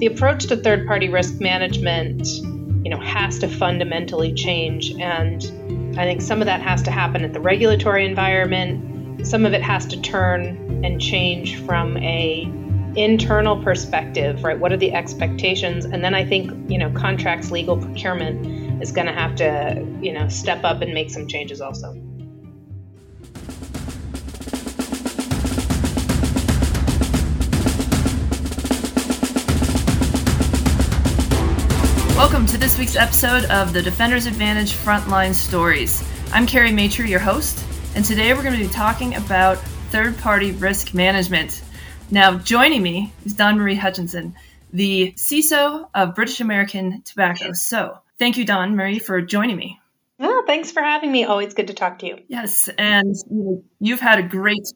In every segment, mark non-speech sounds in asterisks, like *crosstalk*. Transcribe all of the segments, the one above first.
the approach to third party risk management, you know, has to fundamentally change. And I think some of that has to happen at the regulatory environment. Some of it has to turn and change from a internal perspective, right? What are the expectations? And then I think, you know, contracts, legal procurement is going to have to, you know, step up and make some changes also. Welcome to this week's episode of the Defender's Advantage Frontline Stories. I'm Kerry Matre, your host, and today we're going to be talking about third party risk management. Now, joining me is DawnMarie Hutchinson, the CISO of British American Tobacco. So, thank you, Don Marie, for joining me. Oh, thanks for having me. Always good to talk to you. Yes, and you've had a great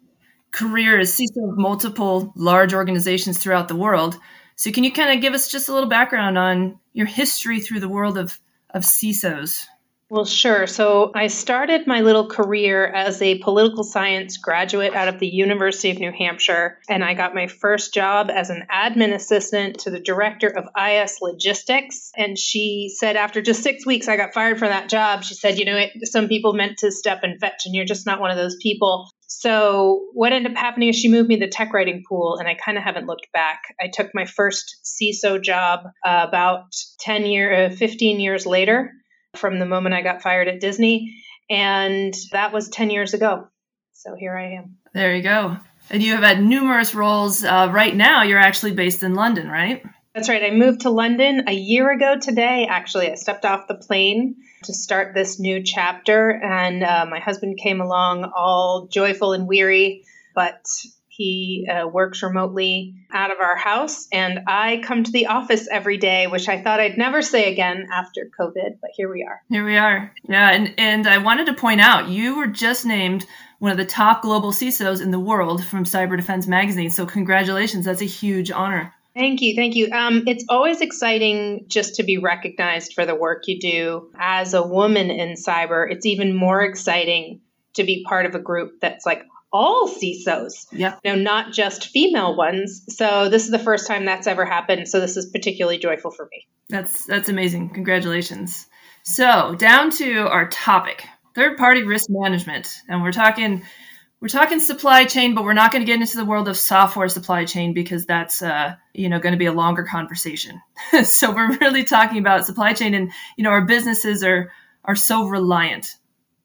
career as CISO of multiple large organizations throughout the world. So, can you kind of give us just a little background on your history through the world of, of CISOs? Well, sure. So I started my little career as a political science graduate out of the University of New Hampshire, and I got my first job as an admin assistant to the director of IS Logistics. And she said, after just six weeks, I got fired from that job. She said, You know, it, some people meant to step and fetch, and you're just not one of those people. So what ended up happening is she moved me to the tech writing pool, and I kind of haven't looked back. I took my first CISO job uh, about 10 year, uh, 15 years later from the moment I got fired at Disney. And that was 10 years ago. So here I am. There you go. And you have had numerous roles. Uh, right now, you're actually based in London, right? That's right. I moved to London a year ago today. Actually, I stepped off the plane to start this new chapter, and uh, my husband came along all joyful and weary, but he uh, works remotely out of our house, and I come to the office every day, which I thought I'd never say again after COVID, but here we are. Here we are. Yeah, and, and I wanted to point out you were just named one of the top global CISOs in the world from Cyber Defense Magazine. So, congratulations. That's a huge honor. Thank you. Thank you. Um, it's always exciting just to be recognized for the work you do. As a woman in cyber, it's even more exciting to be part of a group that's like all CISOs, yeah. you know, not just female ones. So this is the first time that's ever happened. So this is particularly joyful for me. That's that's amazing. Congratulations. So down to our topic, third party risk management, and we're talking we're talking supply chain, but we're not going to get into the world of software supply chain because that's uh, you know going to be a longer conversation. *laughs* so we're really talking about supply chain, and you know our businesses are are so reliant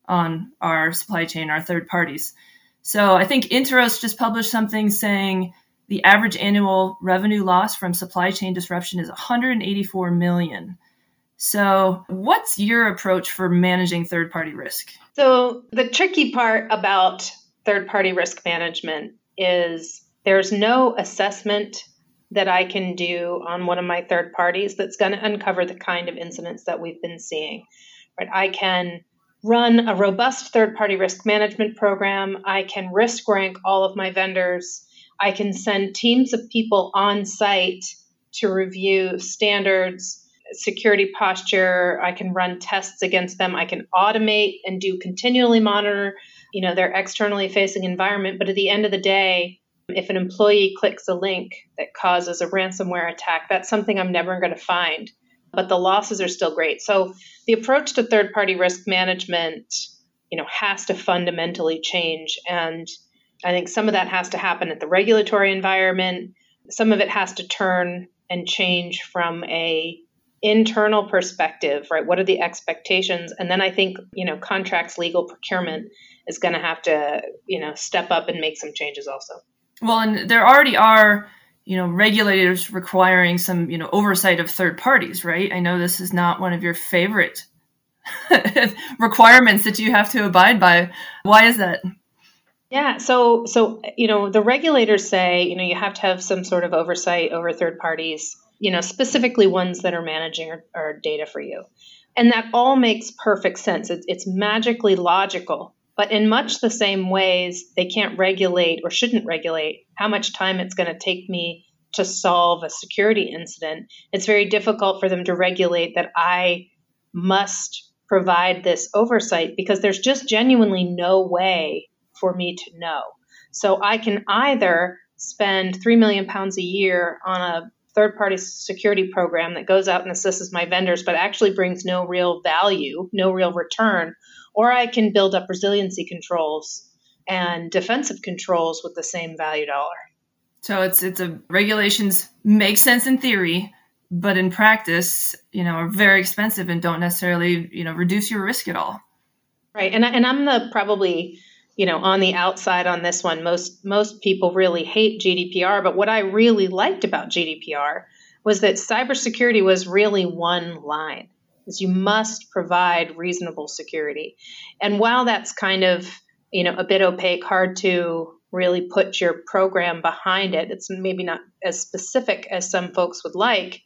on our supply chain, our third parties. So I think Interos just published something saying the average annual revenue loss from supply chain disruption is 184 million. So, what's your approach for managing third party risk? So, the tricky part about third party risk management is there's no assessment that I can do on one of my third parties that's going to uncover the kind of incidents that we've been seeing. Right? I can run a robust third party risk management program. I can risk rank all of my vendors. I can send teams of people on site to review standards, security posture. I can run tests against them. I can automate and do continually monitor, you know, their externally facing environment. But at the end of the day, if an employee clicks a link that causes a ransomware attack, that's something I'm never going to find but the losses are still great. So the approach to third party risk management, you know, has to fundamentally change. And I think some of that has to happen at the regulatory environment. Some of it has to turn and change from a internal perspective, right? What are the expectations? And then I think, you know, contracts, legal procurement is going to have to, you know, step up and make some changes also. Well, and there already are you know regulators requiring some you know oversight of third parties right? I know this is not one of your favorite *laughs* requirements that you have to abide by. Why is that? Yeah so so you know the regulators say you know you have to have some sort of oversight over third parties you know specifically ones that are managing our, our data for you. And that all makes perfect sense. It's, it's magically logical but in much the same ways, they can't regulate or shouldn't regulate how much time it's going to take me to solve a security incident. It's very difficult for them to regulate that I must provide this oversight because there's just genuinely no way for me to know. So I can either spend 3 million pounds a year on a third party security program that goes out and assists my vendors, but actually brings no real value, no real return. Or I can build up resiliency controls and defensive controls with the same value dollar. So it's it's a regulations make sense in theory, but in practice, you know, are very expensive and don't necessarily, you know, reduce your risk at all. Right. And I, and I'm the probably, you know, on the outside on this one. Most most people really hate GDPR, but what I really liked about GDPR was that cybersecurity was really one line. Is you must provide reasonable security. And while that's kind of, you know, a bit opaque, hard to really put your program behind it. It's maybe not as specific as some folks would like.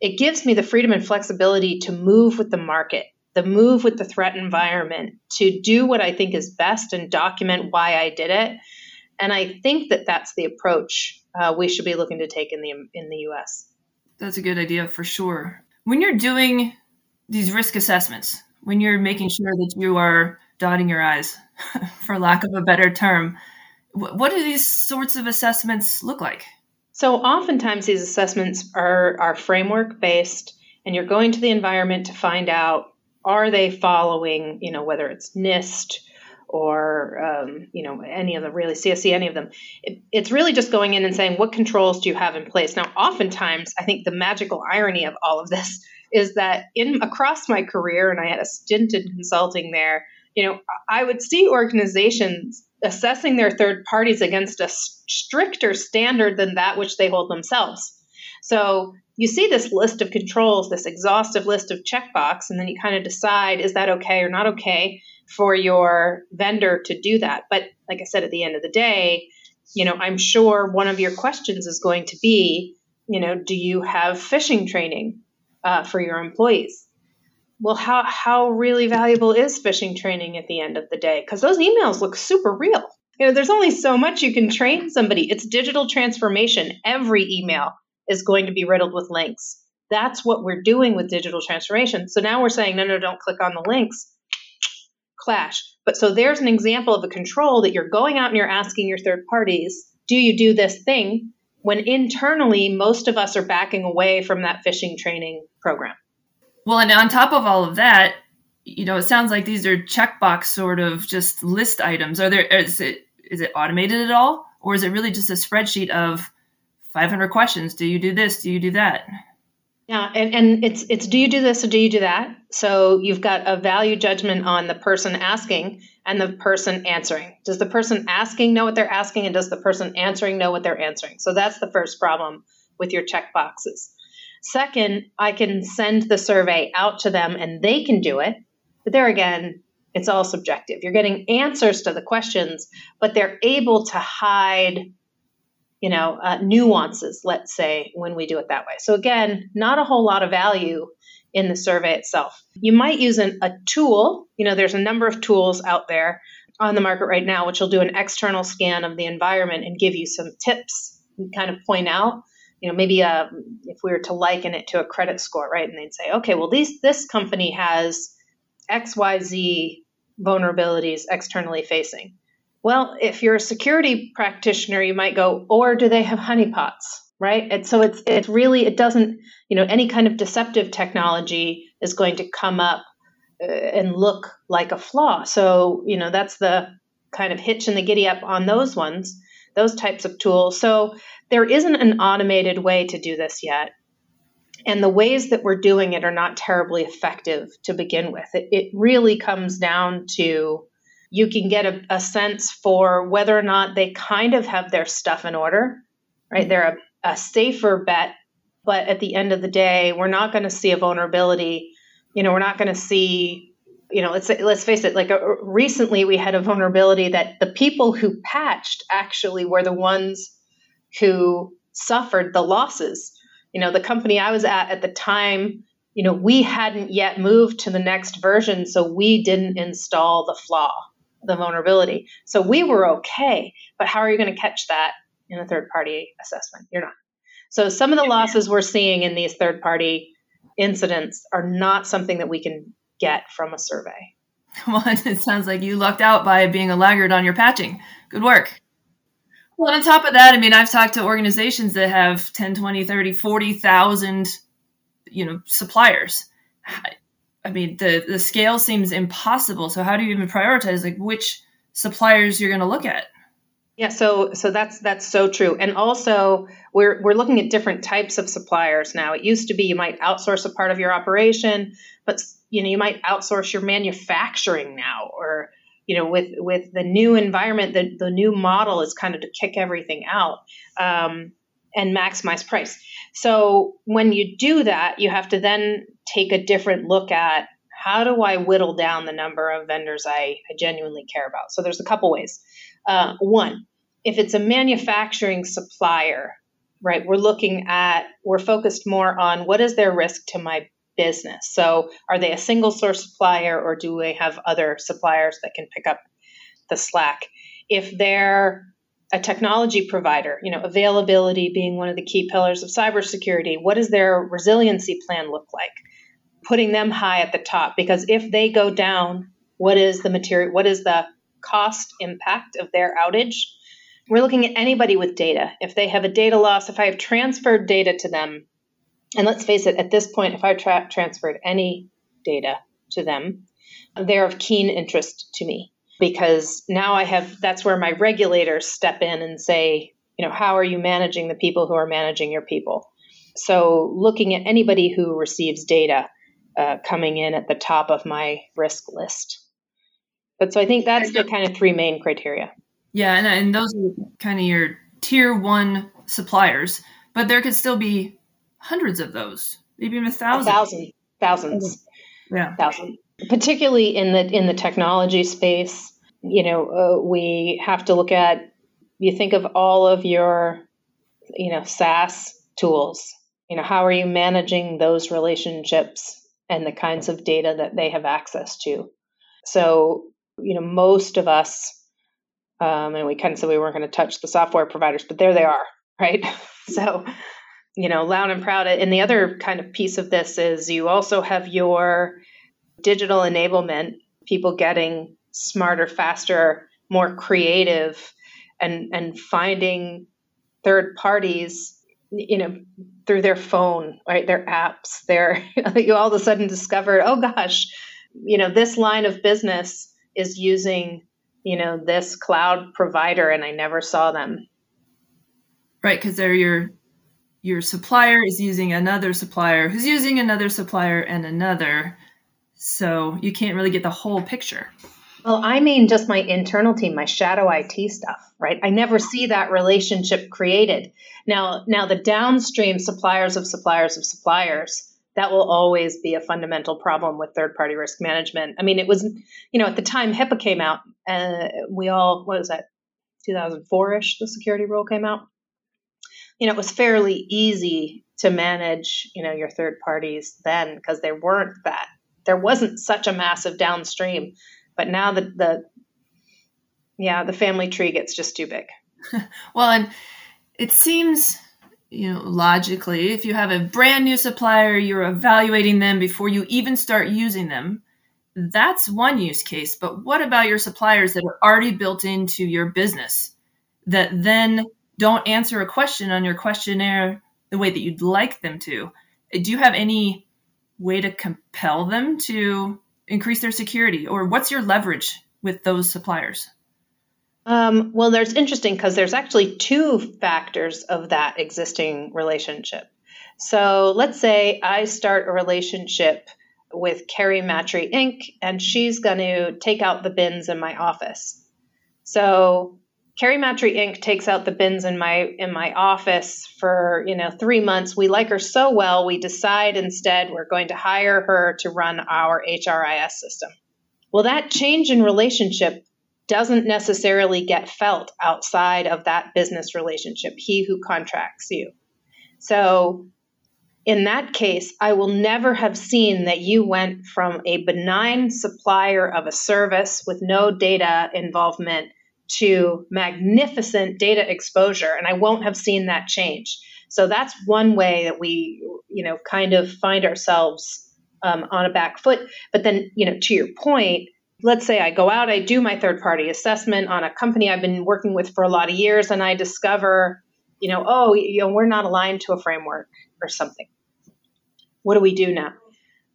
It gives me the freedom and flexibility to move with the market, the move with the threat environment, to do what I think is best and document why I did it. And I think that that's the approach uh, we should be looking to take in the in the U.S. That's a good idea for sure. When you're doing these risk assessments, when you're making sure that you are dotting your I's, *laughs* for lack of a better term, what do these sorts of assessments look like? So oftentimes these assessments are, are framework based and you're going to the environment to find out are they following, you know, whether it's NIST or, um, you know, any of them, really CSC, any of them. It, it's really just going in and saying, what controls do you have in place? Now, oftentimes, I think the magical irony of all of this *laughs* is that in across my career, and I had a stint in consulting there, you know, I would see organizations assessing their third parties against a stricter standard than that which they hold themselves. So you see this list of controls, this exhaustive list of checkbox, and then you kind of decide is that okay or not okay for your vendor to do that. But like I said, at the end of the day, you know, I'm sure one of your questions is going to be, you know, do you have phishing training uh, for your employees? well, how, how really valuable is phishing training at the end of the day? Because those emails look super real. You know, there's only so much you can train somebody. It's digital transformation. Every email is going to be riddled with links. That's what we're doing with digital transformation. So now we're saying, no, no, don't click on the links. Clash. But so there's an example of a control that you're going out and you're asking your third parties, do you do this thing? When internally, most of us are backing away from that phishing training program. Well, and on top of all of that, you know, it sounds like these are checkbox sort of just list items. Are there is it is it automated at all, or is it really just a spreadsheet of 500 questions? Do you do this? Do you do that? Yeah, and, and it's it's do you do this or do you do that? So you've got a value judgment on the person asking and the person answering. Does the person asking know what they're asking, and does the person answering know what they're answering? So that's the first problem with your check boxes. Second, I can send the survey out to them and they can do it. But there again, it's all subjective. You're getting answers to the questions, but they're able to hide, you know, uh, nuances, let's say, when we do it that way. So again, not a whole lot of value in the survey itself. You might use an, a tool. You know, there's a number of tools out there on the market right now, which will do an external scan of the environment and give you some tips and kind of point out you know maybe uh, if we were to liken it to a credit score right and they'd say okay well these this company has xyz vulnerabilities externally facing well if you're a security practitioner you might go or do they have honeypots right and so it's it's really it doesn't you know any kind of deceptive technology is going to come up uh, and look like a flaw so you know that's the kind of hitch and the giddy up on those ones those types of tools so there isn't an automated way to do this yet. And the ways that we're doing it are not terribly effective to begin with. It, it really comes down to you can get a, a, sense for whether or not they kind of have their stuff in order, right? They're a, a safer bet, but at the end of the day, we're not going to see a vulnerability. You know, we're not going to see you know, let's let's face it. Like a, uh, recently, we had a vulnerability that the people who patched actually were the ones who suffered the losses. You know, the company I was at at the time, you know, we hadn't yet moved to the next version, so we didn't install the flaw, the vulnerability. So we were okay. But how are you going to catch that in a third party assessment? You're not. So some of the losses we're seeing in these third party incidents are not something that we can get from a survey. *laughs* Well, it sounds like you lucked out by being a laggard on your patching. Good work. Well, on top of that, I mean, I've talked to organizations that have 10, 20, 30, 40,000, you know, suppliers. I mean, the, the scale seems impossible. So how do you even prioritize like which suppliers you're going to look at? Yeah, so so that's that's so true. And also we're we're looking at different types of suppliers now. It used to be you might outsource a part of your operation, but you know, you might outsource your manufacturing now or you know, with with the new environment, the, the new model is kind of to kick everything out um, and maximize price. So when you do that, you have to then take a different look at how do I whittle down the number of vendors I, I genuinely care about. So there's a couple ways. Uh, one, if it's a manufacturing supplier, right, we're looking at we're focused more on what is their risk to my business. So, are they a single source supplier or do they have other suppliers that can pick up the slack? If they're a technology provider, you know, availability being one of the key pillars of cybersecurity, what does their resiliency plan look like? Putting them high at the top because if they go down, what is the material what is the cost impact of their outage? We're looking at anybody with data. If they have a data loss, if I have transferred data to them, and let's face it, at this point, if I tra- transferred any data to them, they're of keen interest to me because now I have that's where my regulators step in and say, you know, how are you managing the people who are managing your people? So looking at anybody who receives data uh, coming in at the top of my risk list. But so I think that's the kind of three main criteria. Yeah, and, and those are kind of your tier one suppliers, but there could still be hundreds of those, maybe even a thousand. A thousand, thousands. Yeah, thousand. Particularly in the in the technology space, you know, uh, we have to look at. You think of all of your, you know, SaaS tools. You know, how are you managing those relationships and the kinds of data that they have access to? So, you know, most of us, um, and we kind of said we weren't going to touch the software providers, but there they are, right? *laughs* so you know, loud and proud. And the other kind of piece of this is you also have your digital enablement, people getting smarter, faster, more creative, and and finding third parties, you know, through their phone, right, their apps. Their *laughs* you all of a sudden discover, oh gosh, you know, this line of business is using, you know, this cloud provider, and I never saw them. Right, because they're your your supplier is using another supplier who's using another supplier and another. So you can't really get the whole picture. Well, I mean just my internal team, my shadow IT stuff, right? I never see that relationship created. Now, now the downstream suppliers of suppliers of suppliers, that will always be a fundamental problem with third party risk management. I mean, it was, you know, at the time HIPAA came out, uh, we all, what was that, 2004 ish, the security rule came out you know, it was fairly easy to manage, you know, your third parties then because there weren't that, there wasn't such a massive downstream. But now the, the, yeah, the family tree gets just too big. *laughs* well, and it seems, you know, logically, if you have a brand new supplier, you're evaluating them before you even start using them. That's one use case. But what about your suppliers that are already built into your business that then don't answer a question on your questionnaire the way that you'd like them to, do you have any way to compel them to increase their security? Or what's your leverage with those suppliers? Um, well, there's interesting because there's actually two factors of that existing relationship. So let's say I start a relationship with Kerry Matre Inc., and she's going to take out the bins in my office. So Kerry Matre Inc. takes out the bins in my in my office for you know three months. We like her so well, we decide instead we're going to hire her to run our HRIS system. Well, that change in relationship doesn't necessarily get felt outside of that business relationship. He who contracts you. So in that case, I will never have seen that you went from a benign supplier of a service with no data involvement to magnificent data exposure and i won't have seen that change so that's one way that we you know kind of find ourselves um, on a back foot but then you know to your point let's say I go out, I do my third party assessment on a company I've been working with for a lot of years, and I discover, you know, oh, you know, we're not aligned to a framework or something. What do we do now?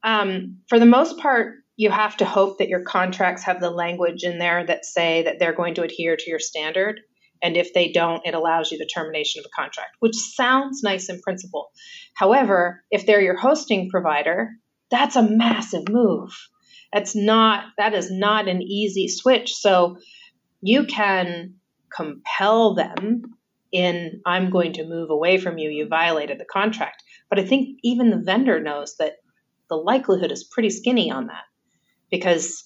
Um, for the most part, you have to hope that your contracts have the language in there that say that they're going to adhere to your standard. And if they don't, it allows you the termination of a contract, which sounds nice in principle. However, if they're your hosting provider, that's a massive move. That's not that is not an easy switch. So you can compel them in I'm going to move away from you, you violated the contract. But I think even the vendor knows that the likelihood is pretty skinny on that because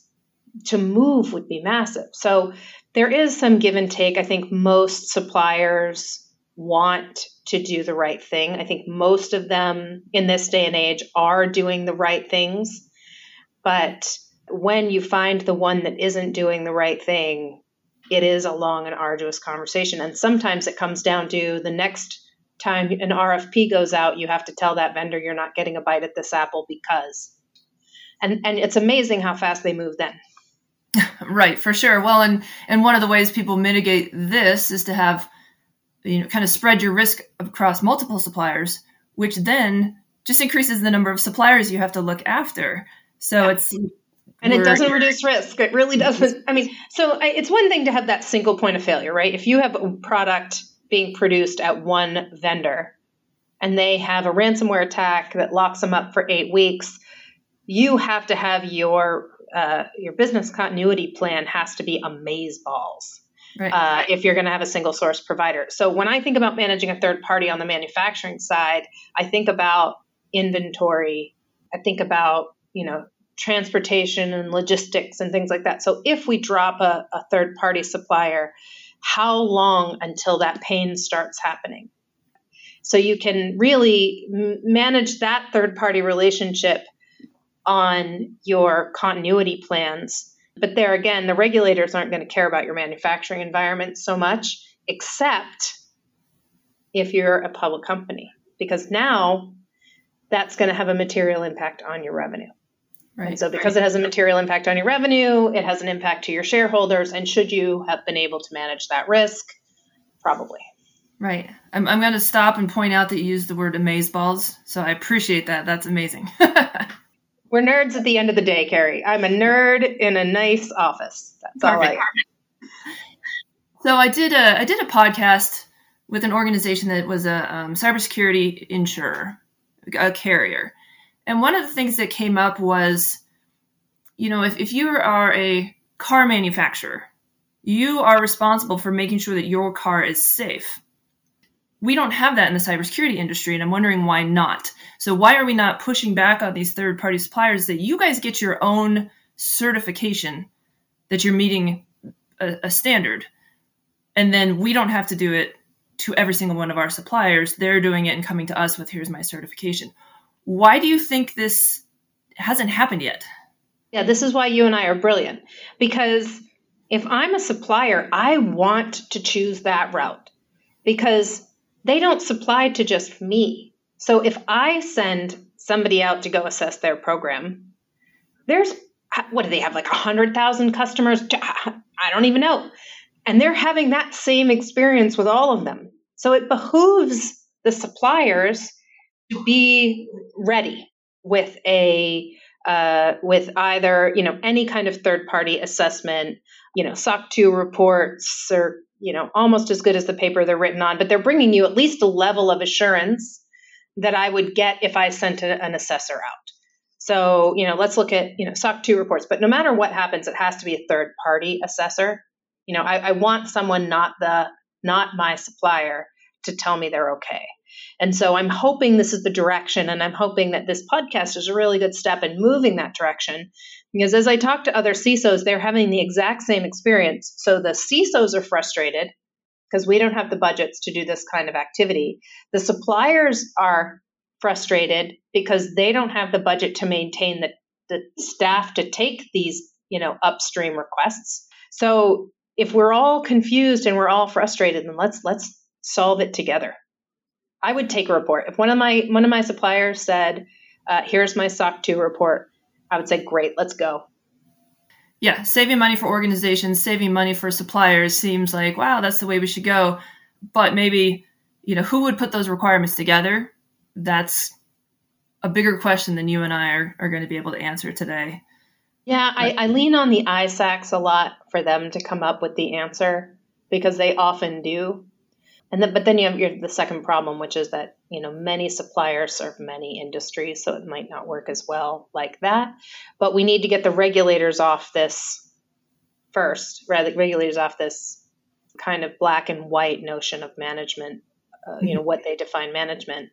to move would be massive. So there is some give and take. I think most suppliers want to do the right thing. I think most of them in this day and age are doing the right things. But when you find the one that isn't doing the right thing, it is a long and arduous conversation. And sometimes it comes down to the next time an RFP goes out, you have to tell that vendor you're not getting a bite at this apple because. And and it's amazing how fast they move then. *laughs* Right, for sure. Well, and and one of the ways people mitigate this is to have you know kind of spread your risk across multiple suppliers, which then just increases the number of suppliers you have to look after. So yeah. it's and it doesn't reduce risk. It really mm-hmm. doesn't. I mean, so I, it's one thing to have that single point of failure, right? If you have a product being produced at one vendor and they have a ransomware attack that locks them up for eight weeks, you have to have your uh, your business continuity plan has to be amaze balls. Right. Uh, if you're going to have a single source provider. So when I think about managing a third party on the manufacturing side, I think about inventory. I think about you know transportation and logistics and things like that. So if we drop a, a third party supplier, how long until that pain starts happening? So you can really manage that third party relationship on your continuity plans. But there again, the regulators aren't going to care about your manufacturing environment so much, except if you're a public company, because now that's going to have a material impact on your revenue. Right. And so, because right. it has a material impact on your revenue, it has an impact to your shareholders. And should you have been able to manage that risk? Probably. Right. I'm, I'm going to stop and point out that you used the word amaze balls. So I appreciate that. That's amazing. *laughs* We're nerds at the end of the day, Kerry. I'm a nerd in a nice office. That's Perfect. all I *laughs* So I did a I did a podcast with an organization that was a um, cybersecurity insurer, a carrier, and one of the things that came up was, you know, if, if you are a car manufacturer, you are responsible for making sure that your car is safe. We don't have that in the cybersecurity industry, and I'm wondering why not. So, why are we not pushing back on these third party suppliers that you guys get your own certification that you're meeting a, a standard, and then we don't have to do it to every single one of our suppliers? They're doing it and coming to us with here's my certification. Why do you think this hasn't happened yet? Yeah, this is why you and I are brilliant. Because if I'm a supplier, I want to choose that route because they don't supply to just me. So if I send somebody out to go assess their program, there's what do they have like 100,000 customers? I don't even know. And they're having that same experience with all of them. So it behooves the suppliers to be ready with a uh, with either you know any kind of third party assessment, you know SOC 2 reports or you know almost as good as the paper they're written on, but they're bringing you at least a level of assurance that I would get if I sent an assessor out. So you know let's look at you know SOC 2 reports, but no matter what happens, it has to be a third party assessor. You know I, I want someone not the not my supplier to tell me they're okay. And so I'm hoping this is the direction, and I'm hoping that this podcast is a really good step in moving that direction. Because as I talk to other CISOs, they're having the exact same experience. So the CISOs are frustrated because we don't have the budgets to do this kind of activity. The suppliers are frustrated because they don't have the budget to maintain the, the staff to take these, you know, upstream requests. So if we're all confused and we're all frustrated, then let's let's solve it together. I would take a report. If one of my one of my suppliers said, uh, "Here's my SOC 2 report," I would say, "Great, let's go." yeah, saving money for organizations, saving money for suppliers seems like, wow, that's the way we should go. But maybe, you know, who would put those requirements together? That's a bigger question than you and I are, are going to be able to answer today. Yeah, I, I lean on the ISACs a lot for them to come up with the answer because they often do. And then, but then you have the second problem, which is that you know many suppliers serve many industries, so it might not work as well like that. But we need to get the regulators off this first, rather regulators off this kind of black and white notion of management. Uh, you know what they define management,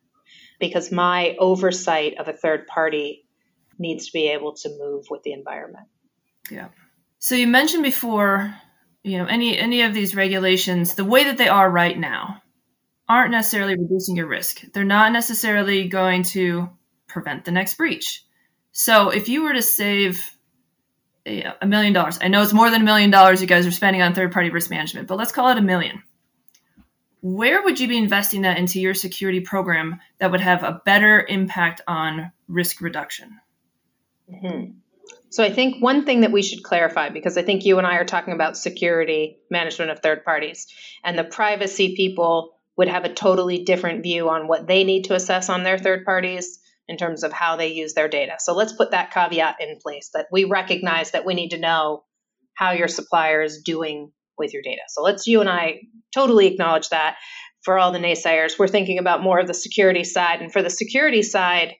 because my oversight of a third party needs to be able to move with the environment. Yeah. So you mentioned before you know any any of these regulations the way that they are right now aren't necessarily reducing your risk. They're not necessarily going to prevent the next breach. So if you were to save a million dollars i know it's more than a million dollars you guys are spending on third party risk management but let's call it a million. Where would you be investing that into your security program that would have a better impact on risk reduction? Mm-hmm. So I think one thing that we should clarify, because I think you and I are talking about security management of third parties, and the privacy people would have a totally different view on what they need to assess on their third parties in terms of how they use their data. So let's put that caveat in place that we recognize that we need to know how your supplier is doing with your data. So let's you and I totally acknowledge that. For all the naysayers, we're thinking about more of the security side. And for the security side,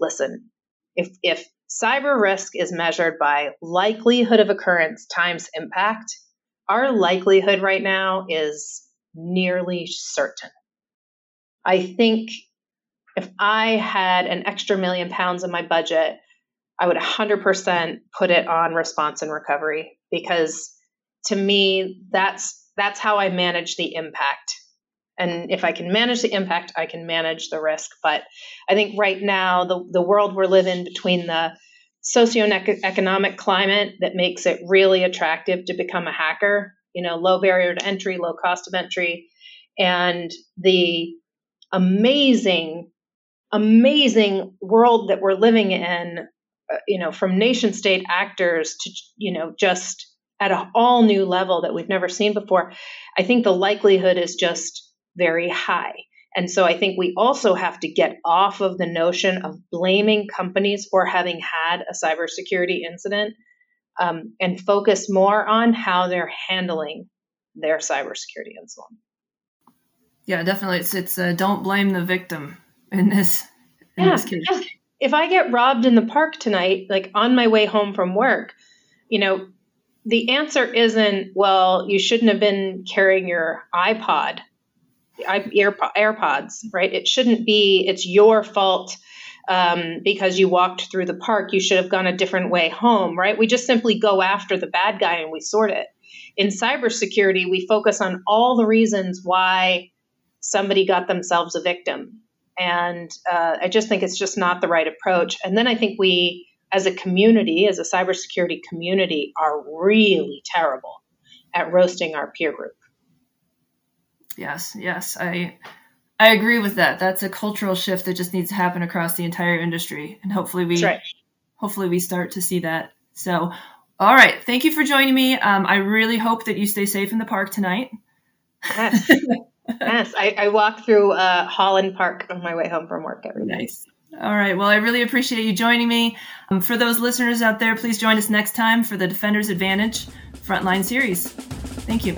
listen, if if Cyber risk is measured by likelihood of occurrence times impact. Our likelihood right now is nearly certain. I think if I had an extra million pounds in my budget, I would 100% put it on response and recovery because to me that's that's how I manage the impact. And if I can manage the impact, I can manage the risk. But I think right now, the, the world we're living between the socioeconomic climate that makes it really attractive to become a hacker, you know, low barrier to entry, low cost of entry, and the amazing, amazing world that we're living in, uh, you know, from nation state actors to, you know, just at an all new level that we've never seen before. I think the likelihood is just very high. And so I think we also have to get off of the notion of blaming companies for having had a cybersecurity incident um, and focus more on how they're handling their cybersecurity incident. Yeah, definitely. It's it's uh, don't blame the victim in this in yeah, this case. If I get robbed in the park tonight, like on my way home from work, you know, the answer isn't well. You shouldn't have been carrying your iPod AirPods, right? It shouldn't be, it's your fault um, because you walked through the park. You should have gone a different way home, right? We just simply go after the bad guy and we sort it. In cybersecurity, we focus on all the reasons why somebody got themselves a victim. And uh, I just think it's just not the right approach. And then I think we, as a community, as a cybersecurity community, are really terrible at roasting our peer group. Yes, yes, I I agree with that. That's a cultural shift that just needs to happen across the entire industry, and hopefully we right. hopefully we start to see that. So, all right, thank you for joining me. Um, I really hope that you stay safe in the park tonight. Yes, *laughs* yes. I, I walk through uh, Holland Park on my way home from work every day. Nice. All right. Well, I really appreciate you joining me. Um, for those listeners out there, please join us next time for the Defender's Advantage Frontline series. Thank you.